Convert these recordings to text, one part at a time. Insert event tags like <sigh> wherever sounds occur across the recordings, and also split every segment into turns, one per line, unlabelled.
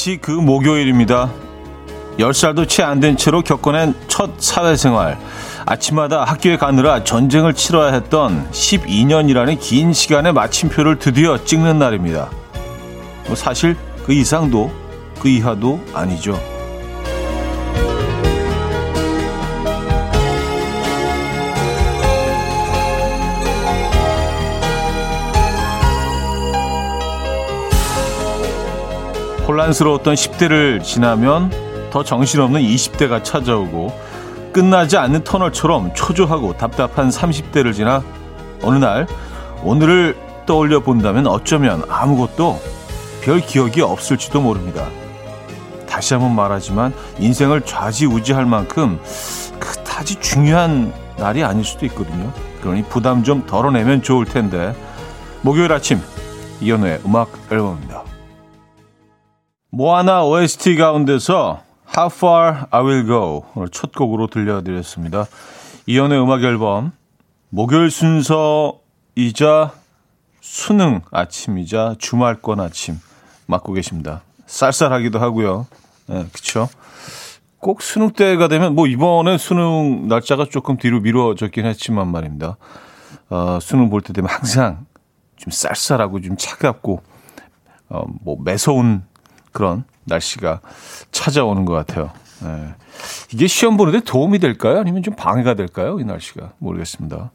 다시 그 목요일입니다. 10살도 채 안 된 채로 겪어낸 첫 사회생활. 아침마다 학교에 가느라 전쟁을 치러야 했던 12년이라는 긴 시간의 마침표를 드디어 찍는 날입니다. 뭐 사실 그 이상도 그 이하도 아니죠. 혼란스러웠던 10대를 지나면 더 정신없는 20대가 찾아오고 끝나지 않는 터널처럼 초조하고 답답한 30대를 지나 어느 날 오늘을 떠올려 본다면 어쩌면 아무것도 별 기억이 없을지도 모릅니다. 다시 한번 말하지만 인생을 좌지우지할 만큼 그다지 중요한 날이 아닐 수도 있거든요. 그러니 부담 좀 덜어내면 좋을 텐데 목요일 아침 이연우의 음악 앨범입니다. 모아나 OST 가운데서 How Far I Will Go 오늘 첫 곡으로 들려드렸습니다. 이연의 음악 앨범 목요일 순서이자 수능 아침이자 주말권 아침 맡고 계십니다. 쌀쌀하기도 하고요. 네, 그렇죠. 꼭 수능 때가 되면 뭐 이번에 수능 날짜가 조금 뒤로 미뤄졌긴 했지만 말입니다. 어, 수능 볼 때 되면 항상 좀 쌀쌀하고 좀 차갑고 어, 뭐 매서운 그런 날씨가 찾아오는 것 같아요. 네. 이게 시험 보는데 도움이 될까요? 아니면 좀 방해가 될까요? 이 날씨가 모르겠습니다.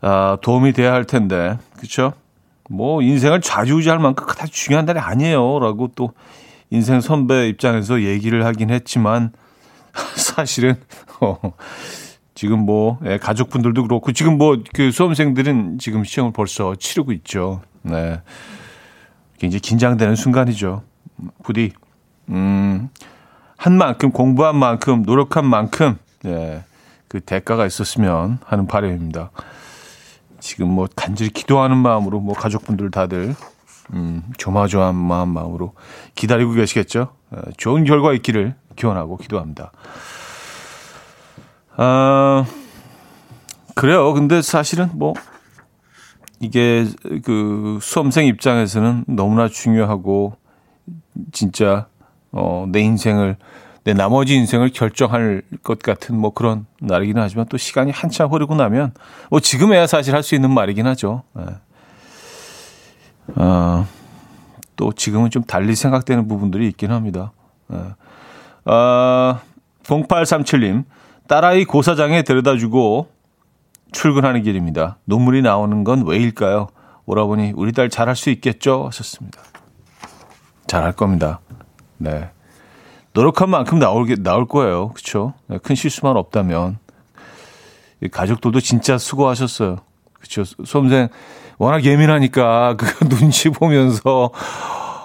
아, 도움이 돼야 할 텐데, 그렇죠? 뭐 인생을 좌지우지할 만큼 다 중요한 날이 아니에요라고 또 인생 선배 입장에서 얘기를 하긴 했지만 <laughs> 사실은 어, 지금 뭐 예, 가족분들도 그렇고 지금 뭐 그 수험생들은 지금 시험을 벌써 치르고 있죠. 네. 굉장히 긴장되는 순간이죠. 부디 음, 한 만큼 공부한 만큼 노력한 만큼 예, 그 대가가 있었으면 하는 바람입니다. 지금 뭐 간절히 기도하는 마음으로 뭐 가족분들 다들 음, 조마조마한 마음 마음으로 기다리고 계시겠죠. 예, 좋은 결과 있기를 기원하고 기도합니다. 아, 그래요. 근데 사실은 뭐 이게 그 수험생 입장에서는 너무나 중요하고 진짜 어, 내 인생을 내 나머지 인생을 결정할 것 같은 뭐 그런 날이긴 하지만 또 시간이 한참 흐르고 나면 뭐 지금에야 사실 할 수 있는 말이긴 하죠. 네. 어, 또 지금은 좀 달리 생각되는 부분들이 있긴 합니다. 네. 어, 0837님 딸아이 고사장에 데려다주고 출근하는 길입니다. 눈물이 나오는 건 왜일까요? 오라버니 우리 딸 잘할 수 있겠죠? 하셨습니다. 잘할 겁니다. 네. 노력한 만큼 나올, 나올 거예요. 네, 큰 실수만 없다면. 가족들도 진짜 수고하셨어요. 그쵸? 수험생 워낙 예민하니까 그 <laughs> 눈치 보면서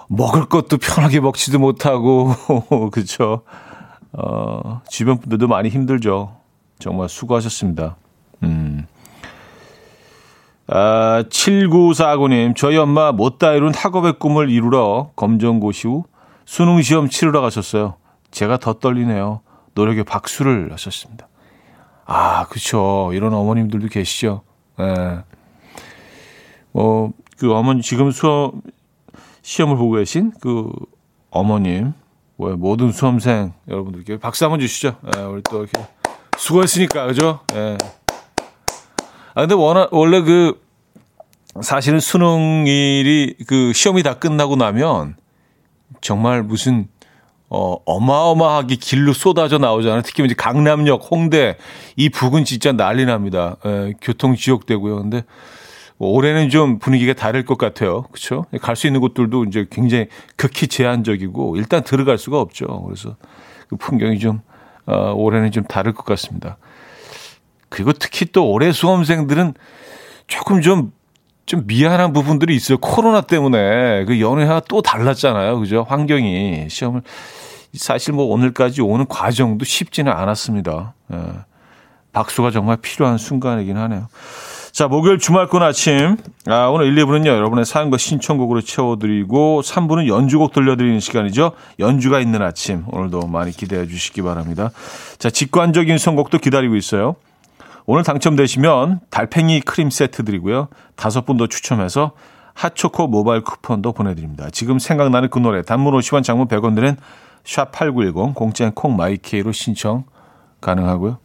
먹을 것도 편하게 먹지도 못하고, <laughs> 그쵸? 어, 주변 분들도 많이 힘들죠. 정말 수고하셨습니다. 음. 아, 7949님, 저희 엄마 못다 이룬 학업의 꿈을 이루러 검정고시 후 수능 시험 치르러 가셨어요. 제가 더 떨리네요. 노력에 박수를 하셨습니다. 아, 그쵸. 이런 어머님들도 계시죠. 예. 뭐, 그 어머니, 지금 수험, 시험을 보고 계신 그 어머님, 뭐, 모든 수험생 여러분들께 박수 한번 주시죠. 예, 우리 또 이렇게 수고했으니까, 그죠? 예. 아, 근데 워낙, 원래 그, 사실은 수능일이 그 시험이 다 끝나고 나면 정말 무슨, 어, 어마어마하게 길로 쏟아져 나오잖아요. 특히 이제 강남역, 홍대, 이 부근 진짜 난리 납니다. 에, 교통 지역되고요. 근데 뭐 올해는 좀 분위기가 다를 것 같아요. 그렇죠? 갈 수 있는 곳들도 이제 굉장히 극히 제한적이고 일단 들어갈 수가 없죠. 그래서 그 풍경이 좀 어, 올해는 좀 다를 것 같습니다. 그리고 특히 또 올해 수험생들은 조금 좀, 좀 미안한 부분들이 있어요. 코로나 때문에 그 연애가 또 달랐잖아요. 그죠? 환경이 시험을 사실 뭐 오늘까지 오는 과정도 쉽지는 않았습니다. 예. 박수가 정말 필요한 순간이긴 하네요. 자, 목요일 주말권 아침. 아, 오늘 1, 2부는요, 여러분의 사연과 신청곡으로 채워드리고, 3부는 연주곡 들려드리는 시간이죠. 연주가 있는 아침. 오늘도 많이 기대해 주시기 바랍니다. 자, 직관적인 선곡도 기다리고 있어요. 오늘 당첨되시면 달팽이 크림 세트 드리고요. 다섯 분 더 추첨해서 핫초코 모바일 쿠폰도 보내드립니다. 지금 생각나는 그 노래 단문 50원 장문 100원 드는 샵8910 공짜인 콩마이케이로 신청 가능하고요.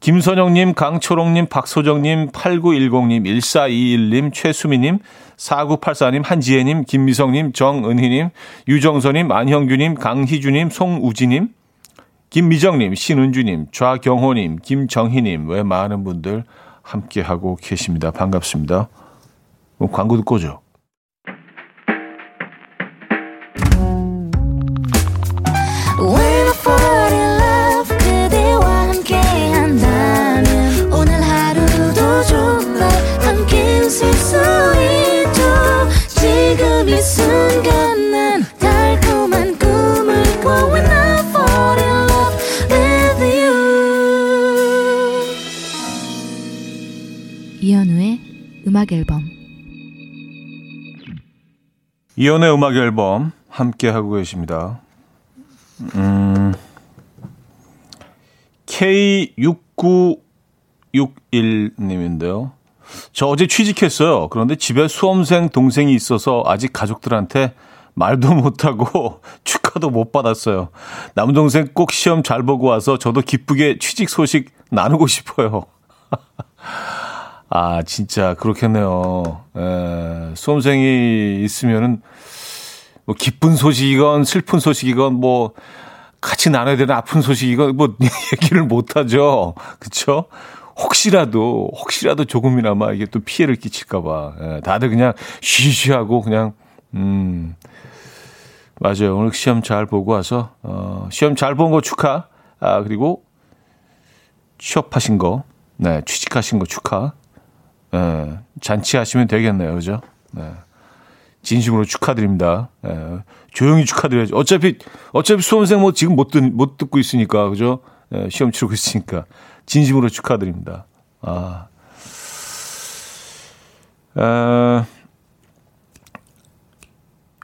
김선영님, 강초롱님, 박소정님, 8910님, 1421님, 최수미님, 4984님, 한지혜님, 김미성님, 정은희님, 유정선님, 안형규님, 강희주님, 송우지님, 김미정님, 신은주님, 좌경호님, 김정희님, 왜 많은 분들 함께하고 계십니다. 반갑습니다. 뭐 광고 듣고 오죠.
음악 앨범
이연의 음악 앨범 함께 하고 계십니다. 음, K6961님인데요. 저 어제 취직했어요. 그런데 집에 수험생 동생이 있어서 아직 가족들한테 말도 <laughs> 못하고 축하도 못 받았어요. 남동생 꼭 시험 잘 보고 와서 저도 기쁘게 취직 소식 나누고 싶어요. <laughs> 아, 진짜 그렇겠네요. 에, 예, 수험생이 있으면은 뭐 기쁜 소식이건 슬픈 소식이건 뭐 같이 나눠야 되는 아픈 소식이건 뭐 <laughs> 얘기를 못 하죠. 그쵸 혹시라도 혹시라도 조금이나마 이게 또 피해를 끼칠까 봐. 예, 다들 그냥 쉬쉬하고 그냥 음 맞아요. 오늘 시험 잘 보고 와서 어 시험 잘 본 거 축하. 아, 그리고 취업하신 거 네, 취직하신 거 축하. 예, 잔치하시면 되겠네요. 그죠? 네. 진심으로 축하드립니다. 예, 조용히 축하드려야죠. 어차피, 어차피 수험생 뭐 지금 못, 듣, 못 듣고 있으니까, 그죠? 예, 시험 치르고 있으니까. 진심으로 축하드립니다. 아. 아,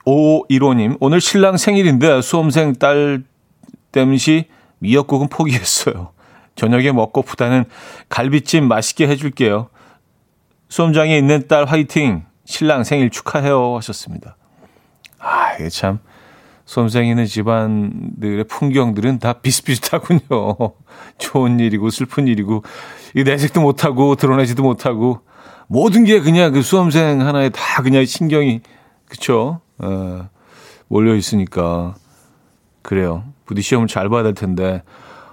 5515님, 오늘 신랑 생일인데 수험생 딸 땜시 미역국은 포기했어요. 저녁에 먹고 부다는 갈비찜 맛있게 해줄게요. 수험장에 있는 딸 화이팅! 신랑 생일 축하해요. 하셨습니다. 아, 이게 참, 수험생에 있는 집안들의 풍경들은 다 비슷비슷하군요. <laughs> 좋은 일이고, 슬픈 일이고, 이 내색도 못하고, 드러내지도 못하고, 모든 게 그냥 그 수험생 하나에 다 그냥 신경이, 그쵸? 어, 몰려 있으니까. 그래요. 부디 시험을 잘 봐야 될 텐데,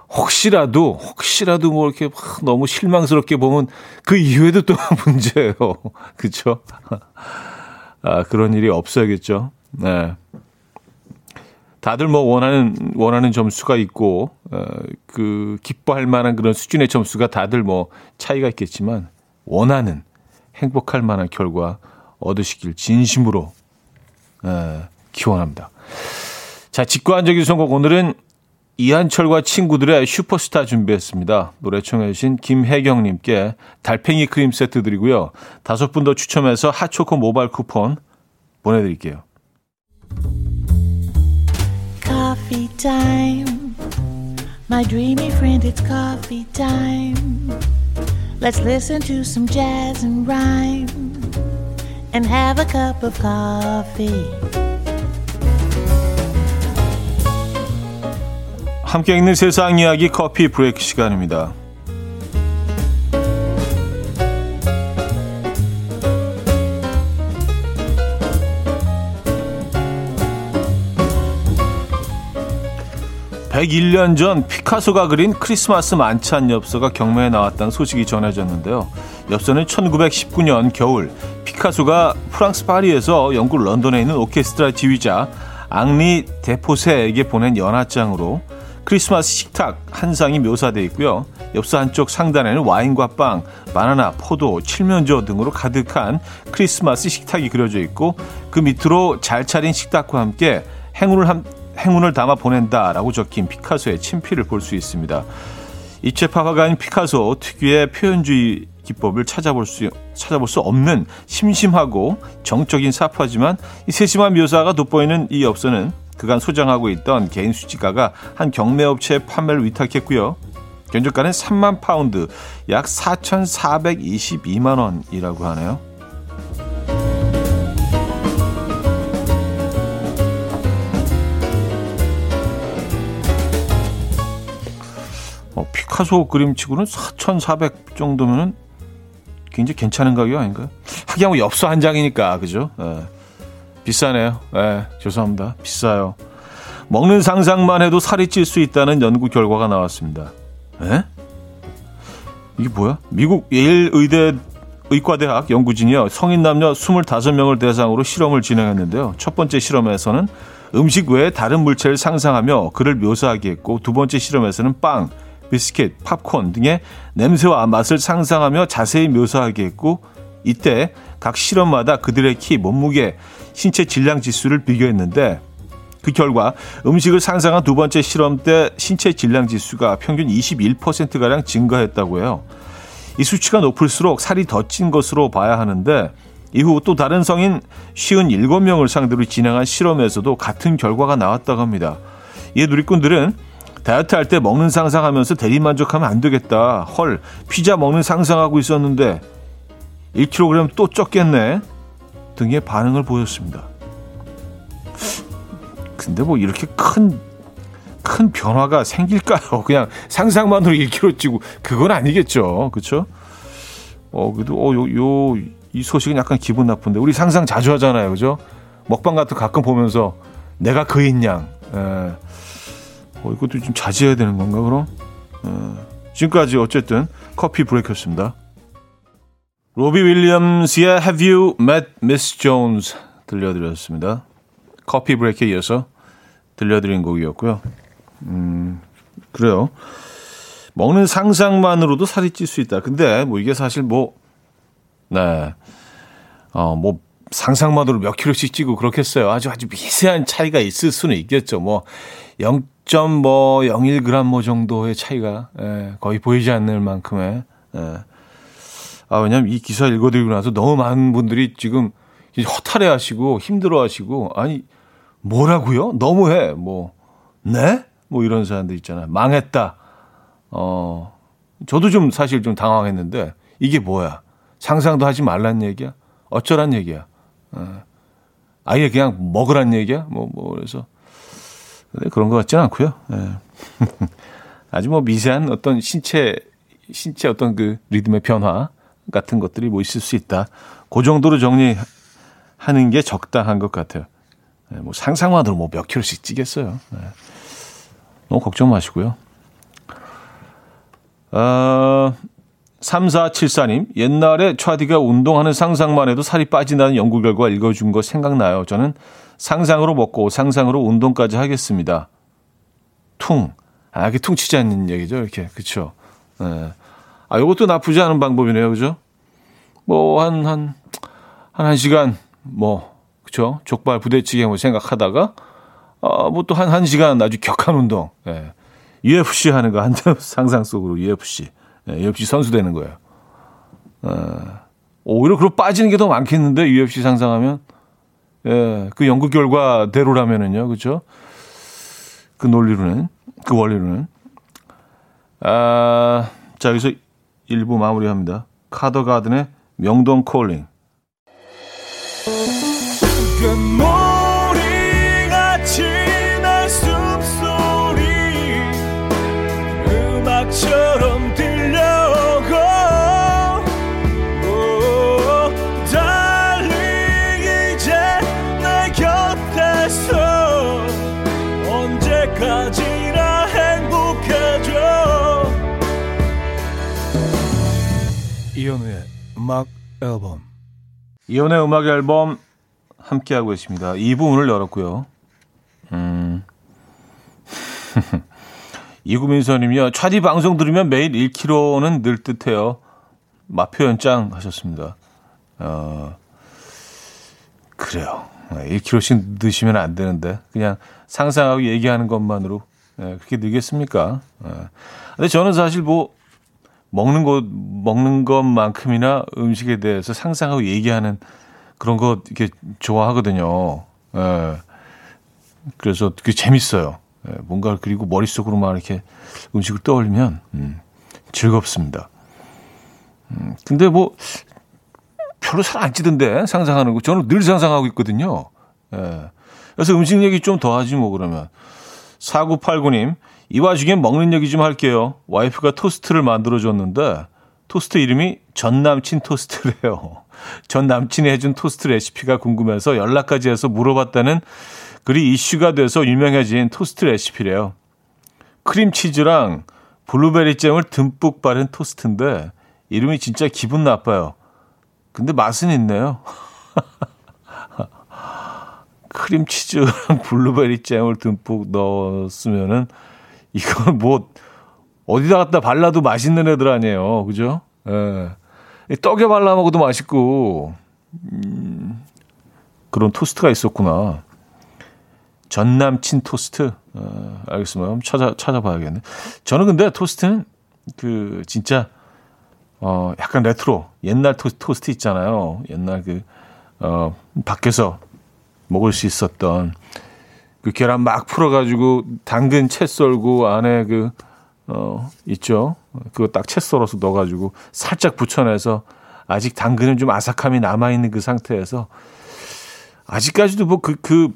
혹시라도 혹시라도 뭐 이렇게 너무 실망스럽게 보면 그 이후에도 또 <laughs> 문제예요. 그렇죠? 아, 그런 일이 없어야겠죠. 네. 다들 뭐 원하는 원하는 점수가 있고 어, 그 기뻐할 만한 그런 수준의 점수가 다들 뭐 차이가 있겠지만 원하는 행복할 만한 결과 얻으시길 진심으로 에, 기원합니다. 자, 직관적인 선곡 오늘은 이한철과 친구들의 슈퍼스타 준비했습니다. 노래 청해주신 김혜경님께 달팽이 크림 세트 드리고요. 다섯 분 더 추첨해서 핫초코 모바일 쿠폰 보내드릴게요. Coffee time. My dreamy friend, it's coffee time. Let's listen to some jazz and rhyme and have a cup of coffee. 함께 읽는 세상 이야기 커피 브레이크 시간입니다. (101년) 전 피카소가 그린 크리스마스 만찬 엽서가 경매에 나왔다는 소식이 전해졌는데요. 엽서는 1919년 겨울 피카소가 프랑스 파리에서 영국 런던에 있는 오케스트라 지휘자 앙리 데포세에게 보낸 연하장으로 크리스마스 식탁 한 상이 묘사되어 있고요. 엽서 한쪽 상단에는 와인과 빵, 바나나, 포도, 칠면조 등으로 가득한 크리스마스 식탁이 그려져 있고 그 밑으로 잘 차린 식탁과 함께 행운을 한, 행운을 담아 보낸다라고 적힌 피카소의 친필을 볼 수 있습니다. 입체파 화가인 피카소 특유의 표현주의 기법을 찾아볼 수 찾아볼 수 없는 심심하고 정적인 삽화지만 이 세심한 묘사가 돋보이는 이 엽서는 그간 소장하고 있던 개인 수집가가 한 경매업체에 판매를 위탁했고요. 견적가는 3만 파운드, 약 4,422만 원이라고 하네요. 어, 피카소 그림치고는 4,400 정도면 굉장히 괜찮은 가격 아닌가요? 하기야 뭐 엽서 한 장이니까 그죠? 예. 비싸네요. 예, 죄송합니다. 비싸요. 먹는 상상만 해도 살이 찔 수 있다는 연구 결과가 나왔습니다. 에? 이게 뭐야? 미국 예일 의대 의과대학 연구진이요. 성인 남녀 25명을 대상으로 실험을 진행했는데요. 첫 번째 실험에서는 음식 외에 다른 물체를 상상하며 그를 묘사하게 했고 두 번째 실험에서는 빵, 비스킷, 팝콘 등의 냄새와 맛을 상상하며 자세히 묘사하게 했고 이때 각 실험마다 그들의 키, 몸무게, 신체 질량 지수를 비교했는데 그 결과 음식을 상상한 두 번째 실험 때 신체 질량 지수가 평균 21%가량 증가했다고 해요. 이 수치가 높을수록 살이 더 찐 것으로 봐야 하는데 이후 또 다른 성인 57명을 상대로 진행한 실험에서도 같은 결과가 나왔다고 합니다. 이에 누리꾼들은 다이어트 할 때 먹는 상상하면서 대리 만족하면 안 되겠다. 헐, 피자 먹는 상상하고 있었는데 1kg 또 쪘겠네. 등의 반응을 보였습니다. 근데 뭐 이렇게 큰, 큰 변화가 생길까요? <laughs> 그냥 상상만으로 1kg 찌고, 그건 아니겠죠. 그쵸? 어, 그래도, 어, 요, 요, 이 소식은 약간 기분 나쁜데. 우리 상상 자주 하잖아요. 그죠? 먹방 같은 거 가끔 보면서 내가 그인 양. 에. 어, 이것도 좀 자제해야 되는 건가, 그럼? 에. 지금까지 어쨌든 커피 브레이크였습니다. 로비 윌리엄스의 Have You Met Miss Jones 들려드렸습니다. 커피 브레이크에 이어서 들려드린 곡이었고요. 음, 그래요. 먹는 상상만으로도 살이 찔 수 있다. 근데 뭐 이게 사실 뭐, 네. 어, 뭐 상상만으로 몇 킬로씩 찌고 그렇겠어요. 아주 아주 미세한 차이가 있을 수는 있겠죠. 뭐 0.01g 뭐 정도의 차이가 예, 거의 보이지 않는 만큼의 예. 아, 왜냐면 이 기사 읽어드리고 나서 너무 많은 분들이 지금 허탈해 하시고 힘들어 하시고, 아니, 뭐라고요? 너무해. 뭐, 네? 뭐 이런 사람들 있잖아요. 망했다. 어, 저도 좀 사실 좀 당황했는데, 이게 뭐야? 상상도 하지 말란 얘기야? 어쩌란 얘기야? 어, 아예 그냥 먹으란 얘기야? 뭐, 뭐, 그래서. 근데 그런 것 같지는 않고요. 예. <laughs> 아주 뭐 미세한 어떤 신체, 신체 어떤 그 리듬의 변화, 같은 것들이 뭐 있을 수 있다. 그 정도로 정리하는 게 적당한 것 같아요. 네, 뭐 상상만으로 뭐 몇 킬로씩 찌겠어요. 네. 너무 걱정 마시고요. 어, 3474님, 옛날에 차디가 운동하는 상상만 해도 살이 빠진다는 연구 결과 읽어준 거 생각나요. 저는 상상으로 먹고 상상으로 운동까지 하겠습니다. 퉁. 아, 이게 퉁치지 않는 얘기죠. 이렇게. 그쵸. 네. 아, 요것도 나쁘지 않은 방법이네요. 그죠? 뭐, 한, 한, 한, 한 시간, 뭐, 그쵸? 족발 부대찌개 뭐 생각하다가, 어, 뭐또 한, 한 시간 아주 격한 운동. 예. UFC 하는 거, 한 <laughs> 상상 속으로 UFC. 예, UFC 선수 되는 거예요. 어, 오히려 그로 빠지는 게 더 많겠는데, UFC 상상하면. 예, 그 연구 결과대로라면은요, 그죠? 그 논리로는, 그 원리로는. 아, 자, 여기서 1부 마무리합니다. 카더가든의 명동 콜링. 이현우의 음악 앨범 이현우의 음악 앨범 함께하고 있습니다. 2부 문을 열었고요. 음. <laughs> 이구민서님이요. 차디 방송 들으면 매일 1kg는 늘 듯해요. 마표현 짱 하셨습니다. 어, 그래요. 1kg씩 드시면 안 되는데 그냥 상상하고 얘기하는 것만으로 네, 그렇게 늘겠습니까? 네. 근데 저는 사실 뭐 먹는 것 먹는 것만큼이나 음식에 대해서 상상하고 얘기하는 그런 거 이렇게 좋아하거든요. 예. 그래서 그 재밌어요. 예, 뭔가 그리고 머릿속으로만 이렇게 음식을 떠올리면 음, 즐겁습니다. 음, 근데 뭐 별로 잘 안 찌던데 상상하는 거 저는 늘 상상하고 있거든요. 예. 그래서 음식 얘기 좀 더 하지 뭐 그러면 4989님 이 와중에 먹는 얘기 좀 할게요. 와이프가 토스트를 만들어줬는데 토스트 이름이 전 남친 토스트래요. <laughs> 전 남친이 해준 토스트 레시피가 궁금해서 연락까지 해서 물어봤다는 글이 이슈가 돼서 유명해진 토스트 레시피래요. 크림치즈랑 블루베리 잼을 듬뿍 바른 토스트인데 이름이 진짜 기분 나빠요. 근데 맛은 있네요. <laughs> 크림치즈랑 <laughs> 블루베리 잼을 듬뿍 넣었으면은 이건 <laughs> 뭐 어디다 갖다 발라도 맛있는 애들 아니에요. 그죠? 예. 떡에 발라 먹어도 맛있고 음, 그런 토스트가 있었구나. 전남친 토스트. 어, 알겠습니다. 한번 찾아 찾아봐야겠네. 저는 근데 토스트는 그 진짜 어 약간 레트로 옛날 토, 토스트 있잖아요. 옛날 그 어 밖에서 먹을 수 있었던 그 계란 막 풀어가지고 당근 채 썰고 안에 그, 어, 있죠. 그거 딱 채 썰어서 넣어가지고 살짝 붙여내서 아직 당근은 좀 아삭함이 남아있는 그 상태에서 아직까지도 뭐 그, 그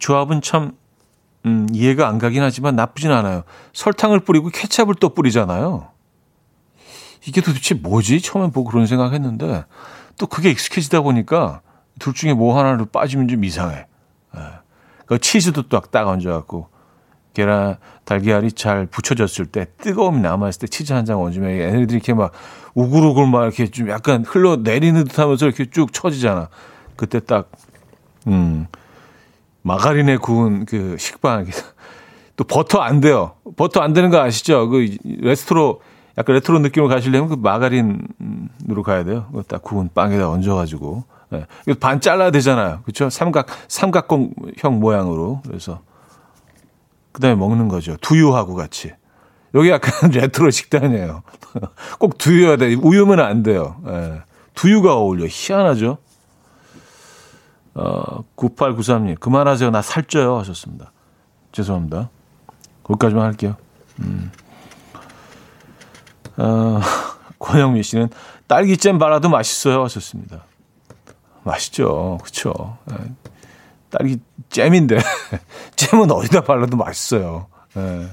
조합은 참, 음, 이해가 안 가긴 하지만 나쁘진 않아요. 설탕을 뿌리고 케찹을 또 뿌리잖아요. 이게 도대체 뭐지? 처음에 보고 그런 생각 했는데 또 그게 익숙해지다 보니까 둘 중에 뭐 하나를 빠지면 좀 이상해. 예. 그 치즈도 딱, 딱 얹어갖고 계란, 달걀이 잘 붙여졌을 때 뜨거움이 남아있을 때 치즈 한 장 얹으면 애들이 이렇게 막 우글우글 막 이렇게 좀 약간 흘러내리는 듯 하면서 이렇게 쭉 쳐지잖아. 그때 딱, 음, 마가린에 구운 그 식빵. <laughs> 또 버터 안 돼요. 버터 안 되는 거 아시죠? 그 레스토로, 약간 레트로 느낌으로 가시려면 그 마가린으로 가야 돼요. 딱 구운 빵에다 얹어가지고. 네. 반 잘라야 되잖아요. 그렇죠? 삼각 삼각형형 모양으로. 그래서 그다음에 먹는 거죠. 두유하고 같이. 여기 약간 <laughs> 레트로 식단이에요. <laughs> 꼭 두유여야 돼. 우유면 안 돼요. 네. 두유가 어울려. 희한하죠? 어, 9893님, 그만하세요. 나 살쪄요. 하셨습니다. 죄송합니다. 거기까지만 할게요. 음. 어, <laughs> 권영미 씨는 딸기잼 발라도 맛있어요. 하셨습니다. 맛있죠. 그쵸. 예. 딸기 잼인데. <laughs> 잼은 어디다 발라도 맛있어요. 네.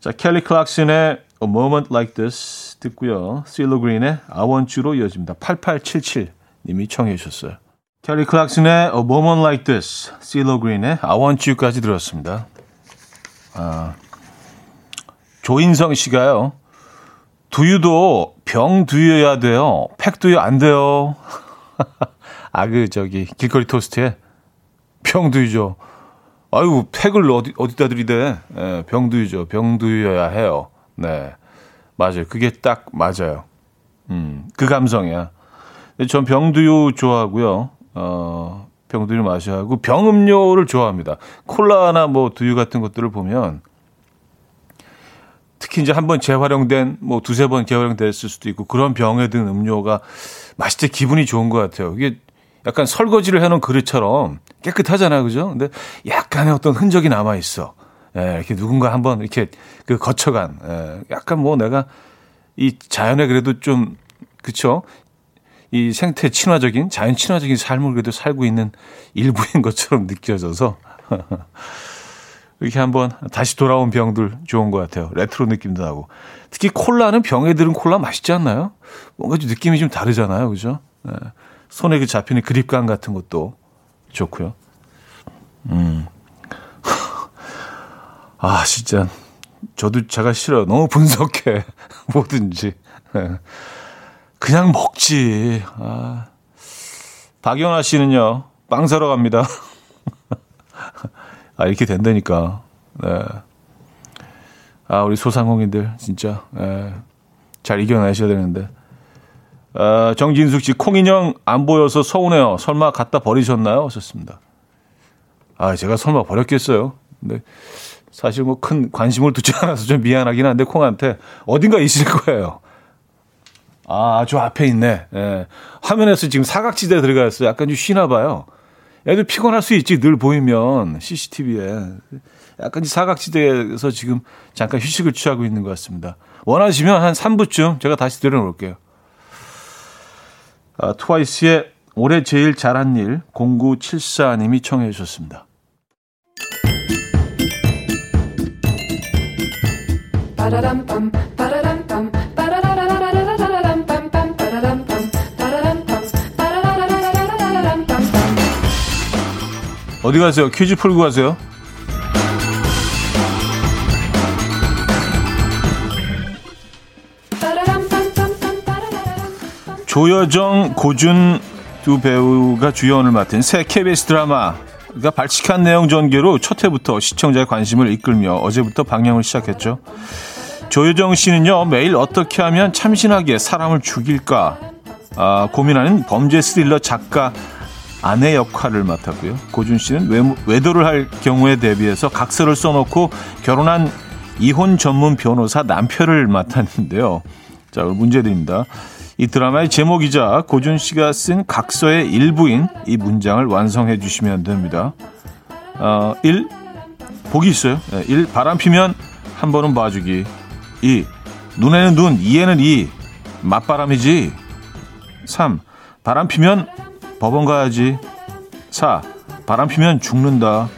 자, 켈리 클락슨의 A Moment Like This 듣고요. 실로 그린의 I Want You로 이어집니다. 8877님이 청해 주셨어요. 켈리 클락슨의 A Moment Like This, 실로 그린의 I Want You까지 들었습니다. 아, 조인성 씨가요. 두유도 병 두유여야 돼요. 팩 두유 안 돼요. <laughs> 아, 그, 저기, 길거리 토스트에 병두유죠. 아유, 팩을 어디, 어디다 들이대? 예, 병두유죠. 병두유여야 해요. 네. 맞아요. 그게 딱 맞아요. 음, 그 감성이야. 전 병두유 좋아하고요. 어, 병두유 마셔야 하고, 병음료를 좋아합니다. 콜라나 뭐 두유 같은 것들을 보면, 특히 이제 한 번 재활용된 뭐 두세 번 재활용됐을 수도 있고 그런 병에 든 음료가 맛있을 때 기분이 좋은 것 같아요. 이게 약간 설거지를 해놓은 그릇처럼 깨끗하잖아요, 그죠? 근데 약간의 어떤 흔적이 남아 있어. 예, 이렇게 누군가 한번 이렇게 그 거쳐간, 예, 약간 뭐 내가 이 자연에 그래도 좀, 그쵸? 이 생태 친화적인, 자연 친화적인 삶을 그래도 살고 있는 일부인 것처럼 느껴져서. <laughs> 이렇게 한번 다시 돌아온 병들 좋은 것 같아요. 레트로 느낌도 나고. 특히 콜라는 병에 들은 콜라 맛있지 않나요? 뭔가 좀 느낌이 좀 다르잖아요. 그죠? 네. 손에 그 잡히는 그립감 같은 것도 좋고요. 음. <laughs> 아, 진짜. 저도 제가 싫어요. 너무 분석해. <laughs> 뭐든지. 네. 그냥 먹지. 아. 박연아 씨는요, 빵 사러 갑니다. <laughs> 아, 이렇게 된다니까. 네. 아, 우리 소상공인들, 진짜, 네. 잘 이겨내셔야 되는데. 아, 정진숙 씨, 콩인형 안 보여서 서운해요. 설마 갖다 버리셨나요? 하셨습니다. 아, 제가 설마 버렸겠어요? 근데 사실 뭐 큰 관심을 두지 않아서 좀 미안하긴 한데, 콩한테 어딘가 있을 거예요. 아, 저 앞에 있네. 예. 화면에서 지금 사각지대에 들어가 있어요. 약간 좀 쉬나 봐요. 애들 피곤할 수 있지 늘 보이면 CCTV에 약간 사각지대에서 지금 잠깐 휴식을 취하고 있는 것 같습니다. 원하시면 한 3부쯤 제가 다시 들어놓을게요. 아, 트와이스의 올해 제일 잘한 일 0974님이 청해 주셨습니다. 어디 가세요? 퀴즈 풀고 가세요. 조여정, 고준 두 배우가 주연을 맡은 새 KBS 드라마 가 발칙한 내용 전개로 첫 회부터 시청자의 관심을 이끌며 어제부터 방영을 시작했죠. 조여정 씨는요 매일 어떻게 하면 참신하게 사람을 죽일까 아, 고민하는 범죄 스릴러 작가 아내 역할을 맡았고요. 고준 씨는 외, 외도를 할 경우에 대비해서 각서를 써놓고 결혼한 이혼 전문 변호사 남편을 맡았는데요. 자, 문제 드립니다. 이 드라마의 제목이자 고준 씨가 쓴 각서의 일부인 이 문장을 완성해 주시면 됩니다. 어, 1. 복이 있어요. 1. 바람 피면 한 번은 봐주기. 2. 눈에는 눈, 이에는 이. 맞바람이지. 3. 바람 피면 법원 가야지. 4. 바람 피면 죽는다.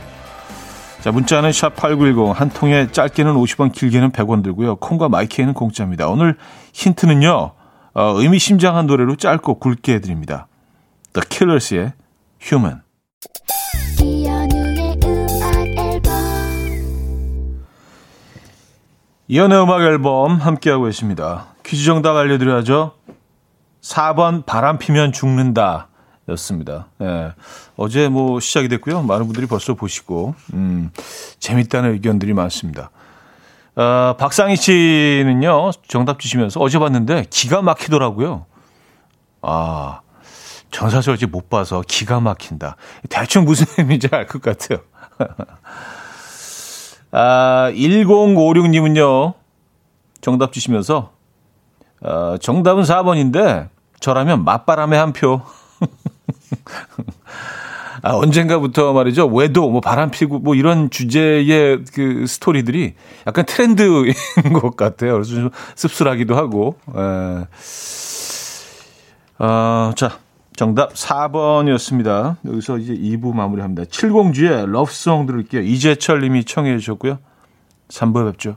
자, 문자는 샵8910. 한 통에 짧게는 50원, 길게는 100원 들고요. 콩과 마이크에는 공짜입니다. 오늘 힌트는요. 어, 의미심장한 노래로 짧고 굵게 해드립니다. The Killers의 Human. 이연의 음악 앨범 함께하고 계십니다. 퀴즈 정답 알려드려야죠. 4번 바람 피면 죽는다 였습니다. 예. 어제 뭐 시작이 됐고요. 많은 분들이 벌써 보시고, 음, 재밌다는 의견들이 많습니다. 어, 박상희 씨는요, 정답 주시면서 어제 봤는데 기가 막히더라고요. 아, 전 사실 어제 못 봐서 기가 막힌다. 대충 무슨 <laughs> 의미인지 알 것 같아요. <laughs> 아, 1056님은요, 정답 주시면서, 어, 정답은 4번인데, 저라면 맞바람에 한 표. 아, 언젠가부터 말이죠. 외도, 뭐 바람 피고 뭐 이런 주제의 그 스토리들이 약간 트렌드인 <laughs> 것 같아요. 그래서 좀 씁쓸하기도 하고. 에. 어, 자, 정답 4번이었습니다. 여기서 이제 2부 마무리합니다. 칠공주의 러브송 들을게요. 이재철 님이 청해 주셨고요. 3부에 뵙죠.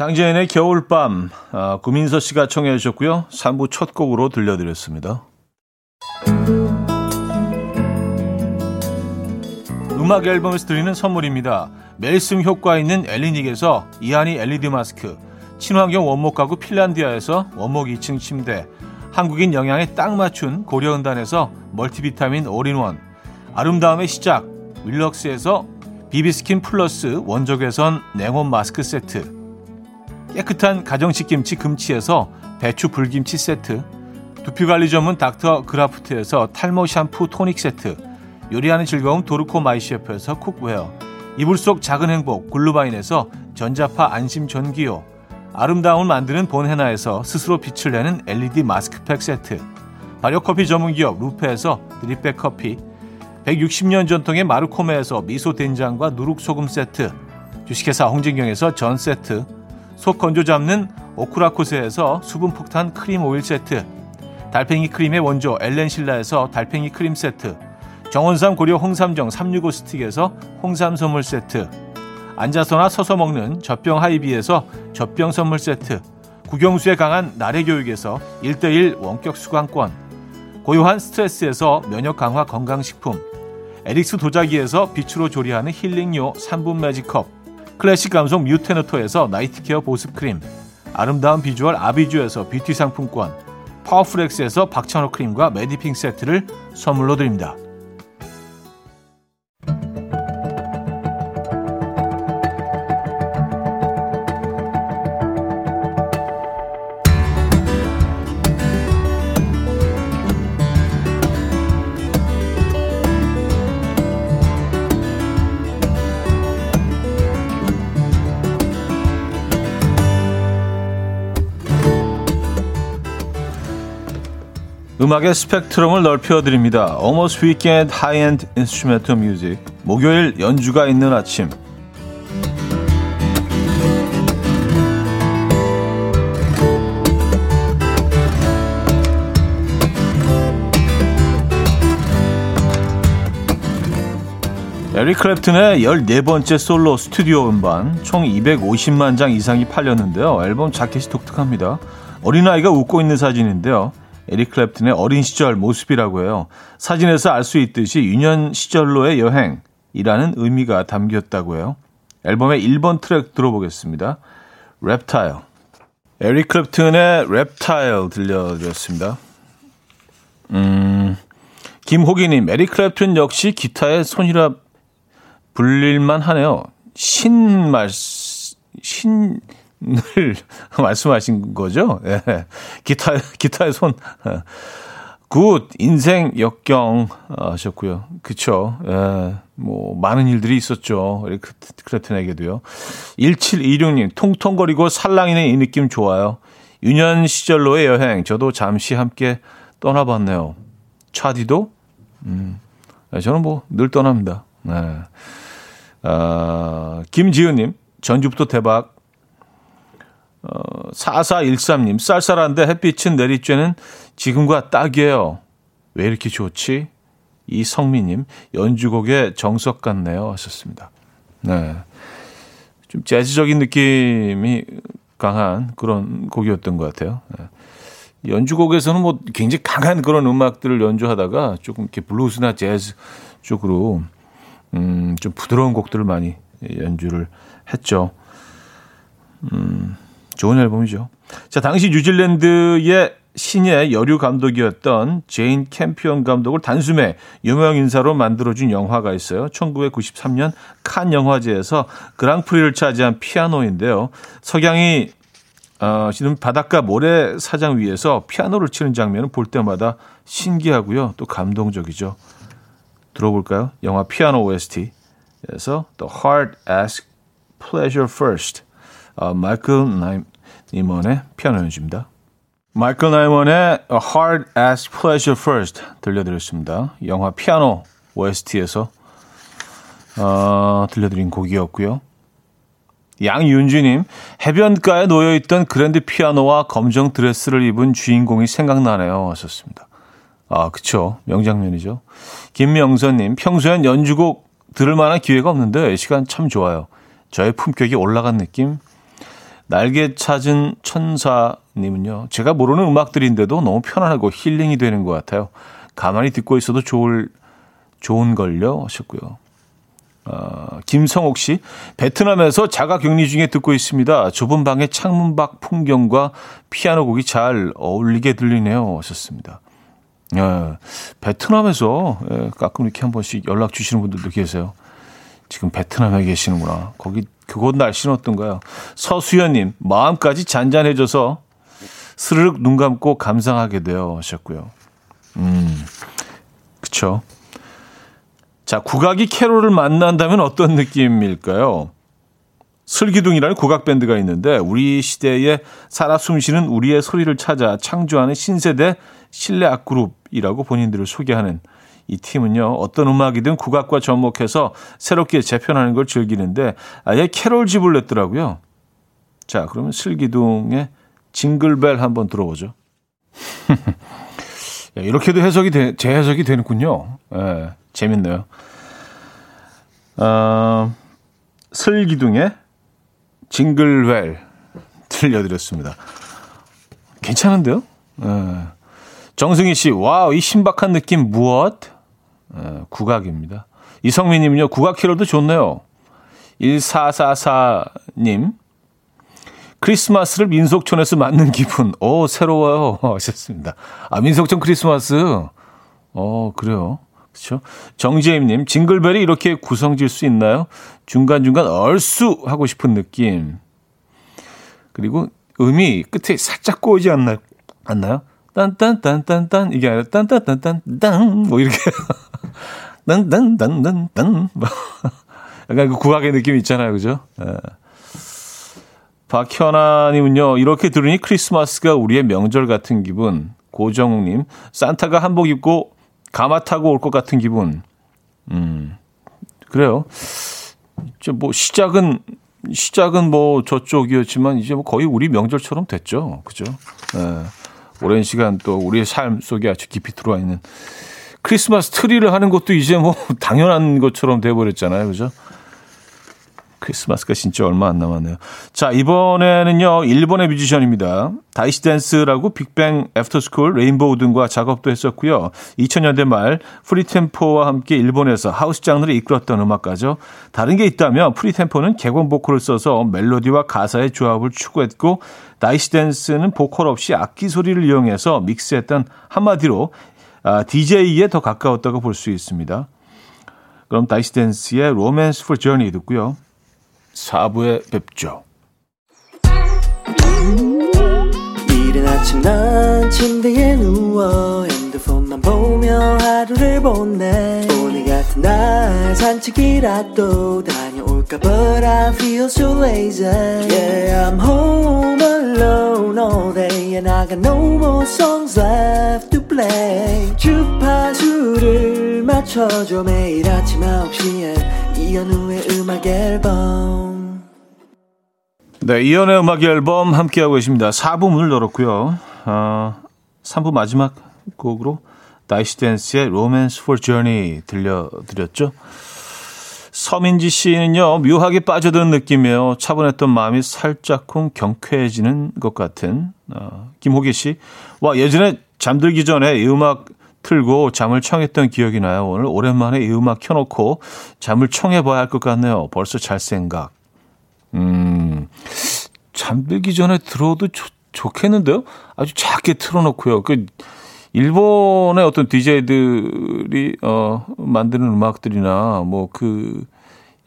장재현의 겨울밤 아, 구민서 씨가 청해 주셨고요 3부 첫 곡으로 들려드렸습니다 음악 앨범에서 드리는 선물입니다. 멜승 효과 있는 엘리닉에서 이하니 LED 마스크, 친환경 원목 가구 핀란디아에서 원목 2층 침대, 한국인 영양에 딱 맞춘 고려은단에서 멀티비타민 올인원, 아름다움의 시작 윌럭스에서 비비스킨 플러스 원적외선 냉온 마스크 세트, 깨끗한 가정식 김치 금치에서 배추 불김치 세트, 두피관리 전문 닥터 그라프트에서 탈모 샴푸 토닉 세트 요리하는 즐거움 도르코 마이셰프에서 cookware 이불 속 작은 행복 글루바인에서 전자파 안심 전기요 아름다움을 만드는 본헤나에서 스스로 빛을 내는 LED 마스크팩 세트 발효커피 전문기업 루페에서 드립백 커피 160년 전통의 마르코메에서 미소 된장과 누룩소금 세트 주식회사 홍진경에서 전 세트 속 건조 잡는 오크라코스에서 수분 폭탄 크림 오일 세트 달팽이 크림의 원조 엘렌실라에서 달팽이 크림 세트 정원삼 고려 홍삼정 365 스틱에서 홍삼 선물 세트 앉아서나 서서 먹는 젖병 하이비에서 젖병 선물 세트 국영수에 강한 나래 교육에서 1대1 원격 수강권 고요한 스트레스에서 면역 강화 건강식품 에릭스 도자기에서 빛으로 조리하는 힐링요 3분 매직컵 클래식 감성 뮤테너토에서 night care 보습크림 아름다운 비주얼 아비주에서 뷰티 상품권 파워풀엑스에서 박찬호 크림과 메디핑 세트를 선물로 드립니다. 음악의 스펙트럼을 넓혀드립니다. Almost Weekend High-End Instrumental Music 목요일 연주가 있는 아침 에릭 클랩튼의 14번째 솔로 스튜디오 음반 총 250만 장 이상이 팔렸는데요. 앨범 자켓이 독특합니다. 어린아이가 웃고 있는 사진인데요. 에릭 클랩튼의 어린 시절 모습이라고 해요. 사진에서 알 수 있듯이 유년 시절로의 여행이라는 의미가 담겼다고 해요. 앨범의 1번 트랙 들어보겠습니다. Reptile. 에릭 클랩튼의 Reptile 들려드렸습니다. 음, 김호기님, 에릭 클랩튼 역시 기타의 손이라 불릴만 하네요. 신 말, 신, 을 <laughs> 말씀하신 거죠. 예. 기타, 기타의 손. 굿, 인생 역경 하셨고요. 그쵸. 예. 뭐, 많은 일들이 있었죠. 크레튼에게도요. 1726님, 통통거리고 살랑이는 이 느낌 좋아요. 유년 시절로의 여행, 저도 잠시 함께 떠나봤네요. 차디도? 음, 예, 저는 뭐, 늘 떠납니다. 네. 아, 김지은님, 전주부터 대박. 어, 4413님, 쌀쌀한데 햇빛은 내리쬐는 지금과 딱이에요. 왜 이렇게 좋지? 이성미님, 연주곡의 정석 같네요. 하셨습니다. 네. 좀 재즈적인 느낌이 강한 그런 곡이었던 것 같아요. 네. 연주곡에서는 뭐 굉장히 강한 그런 음악들을 연주하다가 조금 이렇게 블루스나 재즈 쪽으로 음, 좀 부드러운 곡들을 많이 연주를 했죠. 음, 좋은 앨범이죠. 자, 당시 뉴질랜드의 신예 여류 감독이었던 제인 캠피언 감독을 단숨에 유명 인사로 만들어준 영화가 있어요. 1993년 칸 영화제에서 그랑프리를 차지한 피아노인데요. 석양이 어, 지금 바닷가 모래 사장 위에서 피아노를 치는 장면을 볼 때마다 신기하고요. 또 감동적이죠. 들어볼까요? 영화 피아노 OST에서 The Heart Asks Pleasure First. 어, 마이클 나임, 니먼의 피아노 연주입니다. 마이클 나이먼의 A Hard as Pleasure First 들려드렸습니다. 영화 피아노 OST에서 어, 들려드린 곡이었고요. 양윤주님, 해변가에 놓여있던 그랜드 피아노와 검정 드레스를 입은 주인공이 생각나네요. 하셨습니다. 아, 그쵸. 명장면이죠. 김명선님, 평소엔 연주곡 들을 만한 기회가 없는데 시간 참 좋아요. 저의 품격이 올라간 느낌 날개 찾은 천사님은요, 제가 모르는 음악들인데도 너무 편안하고 힐링이 되는 것 같아요. 가만히 듣고 있어도 좋을, 좋은 걸요. 하셨고요. 어, 김성옥 씨, 베트남에서 자가 격리 중에 듣고 있습니다. 좁은 방의 창문 밖 풍경과 피아노 곡이 잘 어울리게 들리네요. 하셨습니다. 예, 베트남에서 예, 가끔 이렇게 한 번씩 연락 주시는 분들도 계세요. 지금 베트남에 계시는구나. 거기 그곳 날씨는 어떤가요? 서수연님, 마음까지 잔잔해져서 스르륵 눈 감고 감상하게 되어 하셨고요. 음, 그쵸. 자, 국악이 캐롤을 만난다면 어떤 느낌일까요? 슬기둥이라는 국악 밴드가 있는데 우리 시대에 살아 숨쉬는 우리의 소리를 찾아 창조하는 신세대 실내 악그룹이라고 본인들을 소개하는 이 팀은요, 어떤 음악이든 국악과 접목해서 새롭게 재편하는 걸 즐기는데 아예 캐롤집을 냈더라고요. 자, 그러면 슬기둥의 징글벨 한번 들어보죠. <laughs> 야, 이렇게도 해석이 되, 재해석이 되는군요. 예, 재밌네요. 어, 슬기둥의 징글벨 들려드렸습니다. 괜찮은데요? 예. 정승희 씨, 와우, 이 신박한 느낌 무엇? 어, 국악입니다. 이성민 님은요, 국악 캐롤도 좋네요. 1444님, 크리스마스를 민속촌에서 맞는 기분. 오, 새로워요. <laughs> 하셨습니다. 아, 민속촌 크리스마스. 어, 그래요. 그렇죠. 정지혜님, 징글벨이 이렇게 구성질 수 있나요? 중간중간 얼쑤 하고 싶은 느낌. 그리고 음이 끝에 살짝 꼬이지 않나요? 않나요? 딴딴딴딴딴 이게 아니라 딴딴딴딴 뭐 이렇게 <laughs> 딴딴딴딴딴 뭐 약간 그 국악의 느낌 있잖아요, 그죠? 예. 박현아님은요 이렇게 들으니 크리스마스가 우리의 명절 같은 기분. 고정욱님, 산타가 한복 입고 가마 타고 올 것 같은 기분. 음, 그래요. 이제 뭐 시작은 시작은 뭐 저쪽이었지만 이제 뭐 거의 우리 명절처럼 됐죠. 그죠? 네. 오랜 시간 또 우리의 삶 속에 아주 깊이 들어와 있는 크리스마스 트리를 하는 것도 이제 뭐 <laughs> 당연한 것처럼 돼버렸잖아요. 그죠? 크리스마스가 진짜 얼마 안 남았네요. 자, 이번에는요, 일본의 뮤지션입니다. 다이시 댄스라고 빅뱅 애프터스쿨 레인보우 등과 작업도 했었고요. 2000년대 말 프리템포와 함께 일본에서 하우스 장르를 이끌었던 음악가죠. 다른 게 있다면 프리템포는 객원 보컬을 써서 멜로디와 가사의 조합을 추구했고 다이시 댄스는 보컬 없이 악기 소리를 이용해서 믹스했던 한마디로 아, DJ에 더 가까웠다고 볼 수 있습니다. 그럼 다이시 댄스의 Romance for Journey 듣고요. 4부에 뵙죠. 이른 아침 난 침대에 누워 핸드폰만 보며 하루를 보내 오늘 같은 날 산책이라도 다녀올까 But I feel so lazy Yeah I'm home alone all day And I got no more songs left play 주파수를 맞춰줘 매일 아침 9시에 이현우의 음악 앨범 네, 이현우의 음악 앨범 함께하고 계십니다. 4부 문을 열었고요. 어, 3부 마지막 곡으로 다이시 댄스의 Romance for Journey 들려드렸죠. 서민지 씨는요, 묘하게 빠져드는 느낌이에요. 차분했던 마음이 살짝쿵 경쾌해지는 것 같은, 어, 김호기 씨. 와, 예전에 잠들기 전에 이 음악 틀고 잠을 청했던 기억이 나요. 오늘 오랜만에 이 음악 켜놓고 잠을 청해봐야 할 것 같네요. 벌써 잘 생각. 음, 잠들기 전에 들어도 좋, 좋겠는데요? 아주 작게 틀어놓고요. 그, 일본의 어떤 DJ들이, 어, 만드는 음악들이나, 뭐, 그,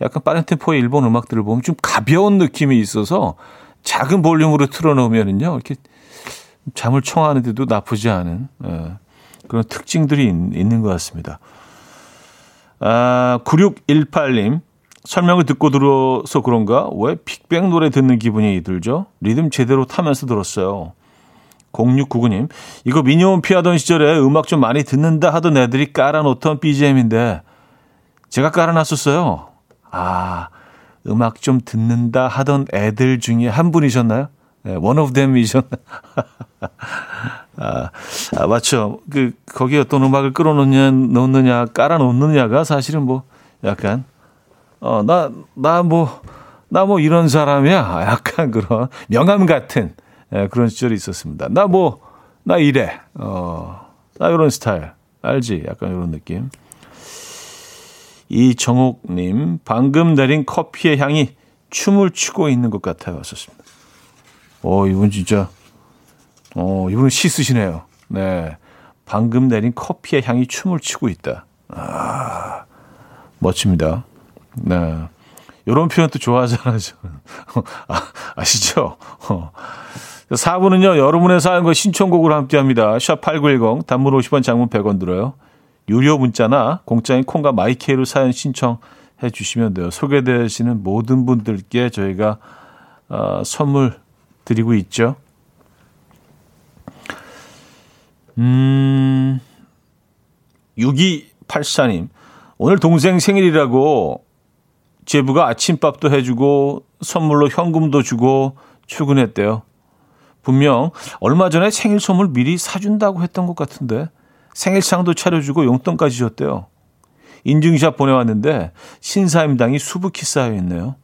약간 빠른 템포의 일본 음악들을 보면 좀 가벼운 느낌이 있어서 작은 볼륨으로 틀어놓으면은요, 이렇게 잠을 청하는데도 나쁘지 않은, 예, 그런 특징들이 있, 있는 것 같습니다. 아, 9618님. 설명을 듣고 들어서 그런가? 왜 빅뱅 노래 듣는 기분이 들죠? 리듬 제대로 타면서 들었어요. 0699님, 이거 미니홈 피하던 시절에 음악 좀 많이 듣는다 하던 애들이 깔아놓던 BGM인데, 제가 깔아놨었어요. 아, 음악 좀 듣는다 하던 애들 중에 한 분이셨나요? 네, one of them이셨나? <laughs> 아, 아, 맞죠. 그, 거기에 어떤 음악을 끌어놓느냐, 놓느냐, 깔아놓느냐가 사실은 뭐, 약간, 어, 나, 나 뭐, 나 뭐 이런 사람이야. <laughs> 약간 그런 명함 같은 예, 그런 시절이 있었습니다. 나 뭐, 나 이래. 어, 나 이런 스타일. 알지? 약간 이런 느낌. 이정옥님, 방금 내린 커피의 향이 춤을 추고 있는 것 같아요. 왔었습니다. 어, 이분 진짜, 어, 이분은 시 쓰시네요. 네. 방금 내린 커피의 향이 춤을 추고 있다. 아, 멋집니다. 네. 요런 표현 도 좋아하잖아요. <laughs> 아, 아시죠? 어. 4부는요, 여러분의 사연과 신청곡을 함께 합니다. 샵8910, 단문 50원, 장문 100원 들어요. 유료 문자나 공짜인 콩과 마이케이로 사연 신청해 주시면 돼요. 소개되시는 모든 분들께 저희가 어, 선물 드리고 있죠. 음, 6284님. 오늘 동생 생일이라고 제부가 아침밥도 해주고 선물로 현금도 주고 출근했대요. 분명 얼마 전에 생일 선물 미리 사준다고 했던 것 같은데 생일상도 차려주고 용돈까지 줬대요. 인증샷 보내왔는데 신사임당이 수북히 쌓여있네요.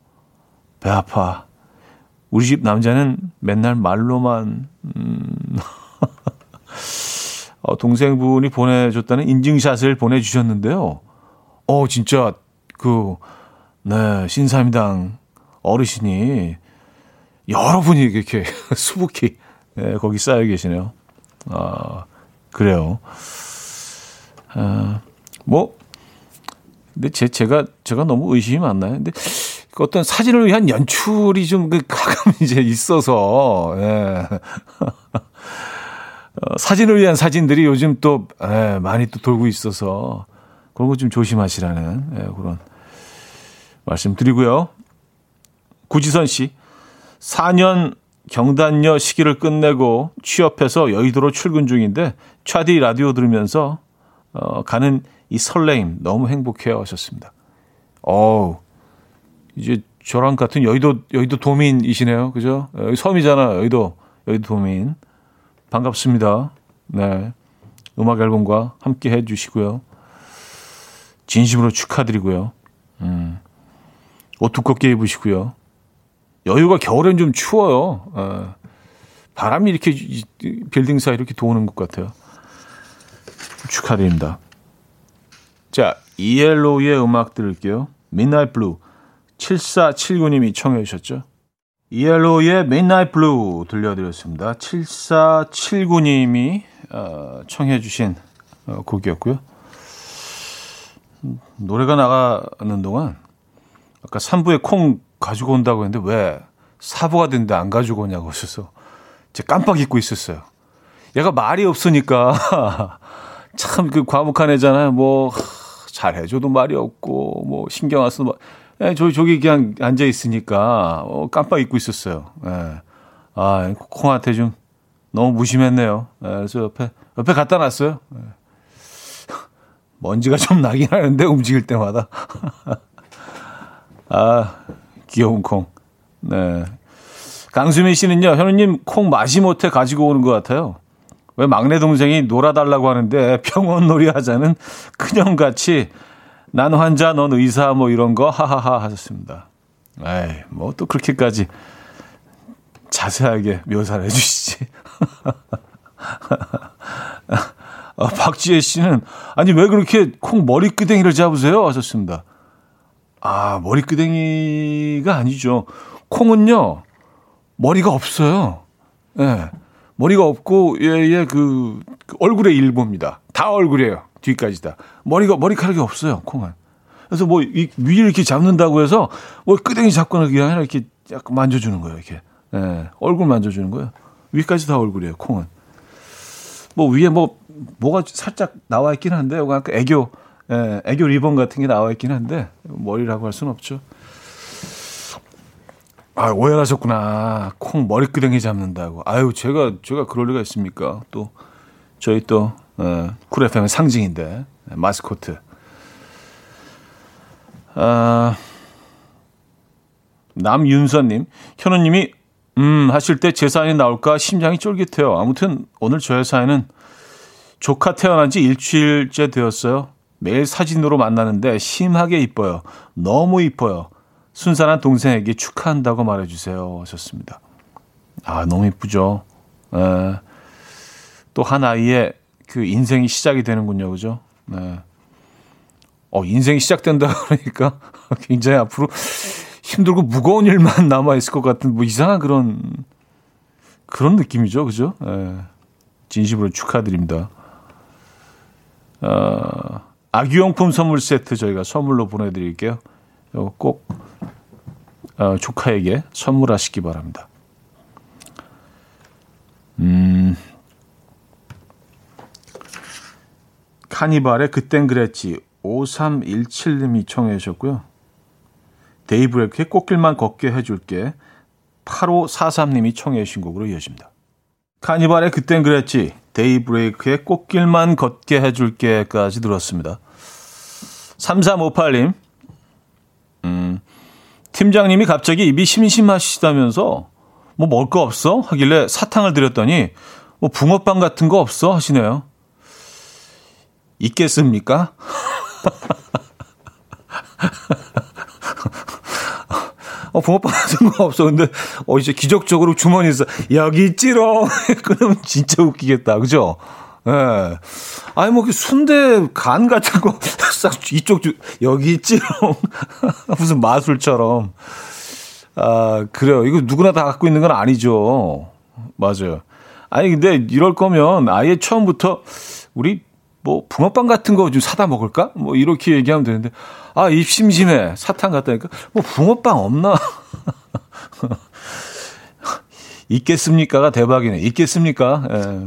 배 아파. 우리 집 남자는 맨날 말로만 음... <laughs> 어, 동생분이 보내줬다는 인증샷을 보내주셨는데요. 어 진짜 그 네, 신사임당 어르신이 여러분이 이렇게 <laughs> 수북히 네, 거기 쌓여 계시네요. 아, 그래요. 아, 뭐, 근데 제, 제가, 제가 너무 의심이 많나요? 근데 그 어떤 사진을 위한 연출이 좀 그 가끔 <laughs> 이제 있어서, 예. <laughs> 어, 사진을 위한 사진들이 요즘 또, 예, 많이 또 돌고 있어서 그런 거 좀 조심하시라는, 예, 그런 말씀 드리고요. 구지선 씨, 4년 경단녀 시기를 끝내고 취업해서 여의도로 출근 중인데 차디 라디오 들으면서 어, 가는 이 설레임 너무 행복해요 하셨습니다. 어우 이제 저랑 같은 여의도 여의도 도민이시네요, 그죠? 여기 섬이잖아, 여의도 여의도 도민 반갑습니다. 네 음악 앨범과 함께 해 주시고요. 진심으로 축하드리고요. 음, 옷 두껍게 입으시고요. 여유가 겨울엔 좀 추워요. 어, 바람이 이렇게 빌딩 사이 이렇게 도는 것 같아요. 축하드립니다. 자, 이엘로의 음악 들을게요. Midnight Blue. 7479님이 청해 주셨죠. 이엘로의 Midnight Blue 들려드렸습니다. 7479님이 어, 청해 주신 어, 곡이었고요. 노래가 나가는 동안 아까 3부에 콩 가지고 온다고 했는데 왜 4부가 됐는데 안 가지고 오냐고 하셔서 제가 깜빡 잊고 있었어요. 얘가 말이 없으니까 <laughs> 참 그 과묵한 애잖아요. 뭐 잘해줘도 말이 없고 뭐 신경 안 써도 예, 저 저기 그냥 앉아 있으니까 어, 깜빡 잊고 있었어요. 예. 아 콩한테 좀 너무 무심했네요. 예, 그래서 옆에 옆에 갖다 놨어요. 예. <laughs> 먼지가 좀 나긴 하는데 움직일 때마다. <laughs> 아, 귀여운 콩. 네. 강수민 씨는요, 현우님 콩 마지 못해 가지고 오는 것 같아요. 왜 막내 동생이 놀아달라고 하는데 평원 놀이 하자는 큰형같이 <laughs> 난 환자, 넌 의사 뭐 이런 거 하하하 하셨습니다. 에이, 뭐 또 그렇게까지 자세하게 묘사를 해주시지. <laughs> 아, 박지혜 씨는 아니 왜 그렇게 콩 머리끄댕이를 잡으세요? 하셨습니다. 아 머리끄댕이가 아니죠. 콩은요 머리가 없어요. 예. 네. 머리가 없고 얘의 예, 그, 그 얼굴의 일부입니다. 다 얼굴이에요. 뒤까지 다. 머리가 머리카락이 없어요. 콩은. 그래서 뭐 이 위를 이렇게 잡는다고 해서 뭐 끄댕이 잡거나 그게 아니라 이렇게 약간 만져주는 거예요. 이렇게. 예. 네. 얼굴 만져주는 거예요. 위까지 다 얼굴이에요. 콩은. 뭐 위에 뭐 뭐가 살짝 나와 있긴 한데 아까 애교 예, 애교 리본 같은 게 나와 있긴 한데 머리라고 할 수는 없죠. 아, 오해하셨구나. 콩 머리끄댕이 잡는다고. 아유, 제가 제가 그럴 리가 있습니까? 또 저희 또 예, 쿨 FM의 상징인데 예, 마스코트. 아, 남윤서님, 현우님이 음, 하실 때 제 사연이 나올까 심장이 쫄깃해요. 아무튼 오늘 저의 사연은 조카 태어난 지 일주일째 되었어요. 매일 사진으로 만나는데 심하게 이뻐요. 너무 이뻐요. 순산한 동생에게 축하한다고 말해주세요. 하셨습니다. 아, 너무 이쁘죠. 예. 또한 아이의 그 인생이 시작이 되는군요. 그죠? 네. 어, 인생이 시작된다 <laughs> 그러니까 굉장히 앞으로 힘들고 무거운 일만 남아 있을 것 같은 뭐 이상한 그런 그런 느낌이죠, 그죠? 예. 진심으로 축하드립니다. 어, 아기용품 선물 세트 저희가 선물로 보내드릴게요. 이거 꼭 어, 조카에게 선물하시기 바랍니다. 음, 카니발의 그땐 그랬지 5317님이 청해 주셨고요. 데이브레이크의 꽃길만 걷게 해줄게 8543님이 청해 주신 곡으로 이어집니다. 카니발의 그땐 그랬지 데이브레이크의 꽃길만 걷게 해줄게까지 들었습니다. 3358님 음, 팀장님이 갑자기 입이 심심하시다면서 뭐 먹을 거 없어? 하길래 사탕을 드렸더니 뭐 붕어빵 같은 거 없어? 하시네요. 있겠습니까? <laughs> 어, 붕어빵 같은 거 없어. 근데, 어, 이제 기적적으로 주머니에서, 여기 있지롱! <laughs> 그러면 진짜 웃기겠다. 그죠? 예. 네. 아니, 뭐, 그 순대 간 같은 거, <laughs> 싹, 이쪽, 주, 여기 있지롱. 무슨 마술처럼. 아, 그래요. 이거 누구나 다 갖고 있는 건 아니죠. 맞아요. 아니, 근데 이럴 거면 아예 처음부터 우리 뭐 붕어빵 같은 거 좀 사다 먹을까? 뭐 이렇게 얘기하면 되는데 아, 입 심심해. 사탕 갖다니까 뭐 붕어빵 없나? <laughs> 있겠습니까가 대박이네. 있겠습니까? 예.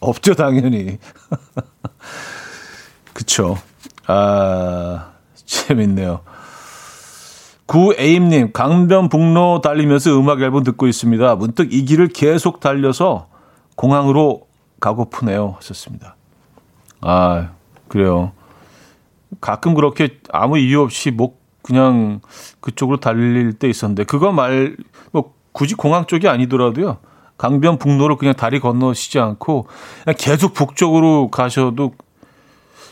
없죠, 당연히. <laughs> 그쵸. 아, 재밌네요. 구에임님, 강변북로 달리면서 음악 앨범 듣고 있습니다. 문득 이 길을 계속 달려서 공항으로 가고프네요. 하셨습니다. 아, 그래요. 가끔 그렇게 아무 이유 없이 뭐 그냥 그쪽으로 달릴 때 있었는데 그거 말, 뭐 굳이 공항 쪽이 아니더라도요. 강변 북로를 그냥 다리 건너시지 않고 그냥 계속 북쪽으로 가셔도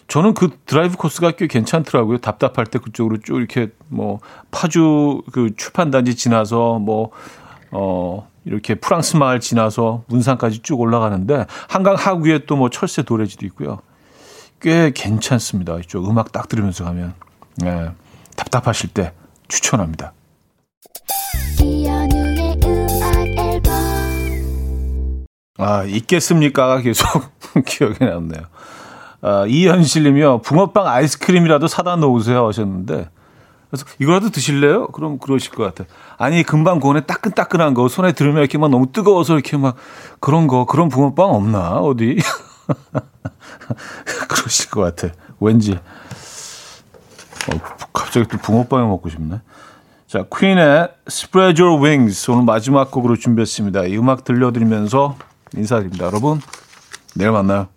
저는 그 드라이브 코스가 꽤 괜찮더라고요. 답답할 때 그쪽으로 쭉 이렇게 뭐 파주 그 출판단지 지나서 뭐 어, 이렇게 프랑스 마을 지나서 문산까지 쭉 올라가는데 한강 하구에 또 뭐 철새 도래지도 있고요. 꽤 괜찮습니다. 이쪽 음악 딱 들으면서 가면 네, 답답하실 때 추천합니다. 아 있겠습니까가 계속 <laughs> 기억에 남네요. 아, 이현실님이요 붕어빵 아이스크림이라도 사다 놓으세요 하셨는데 그래서 이거라도 드실래요? 그럼 그러실 것 같아요. 아니 금방 고원에 따끈따끈한 거 손에 들으면 이렇게 막 너무 뜨거워서 이렇게 막 그런 거 그런 붕어빵 없나 어디? <laughs> <laughs> 그러실 것 같아. 왠지 어, 갑자기 또 붕어빵을 먹고 싶네. 자, 퀸의 Spread Your Wings 오늘 마지막 곡으로 준비했습니다. 이 음악 들려드리면서 인사드립니다. 여러분, 내일 만나요.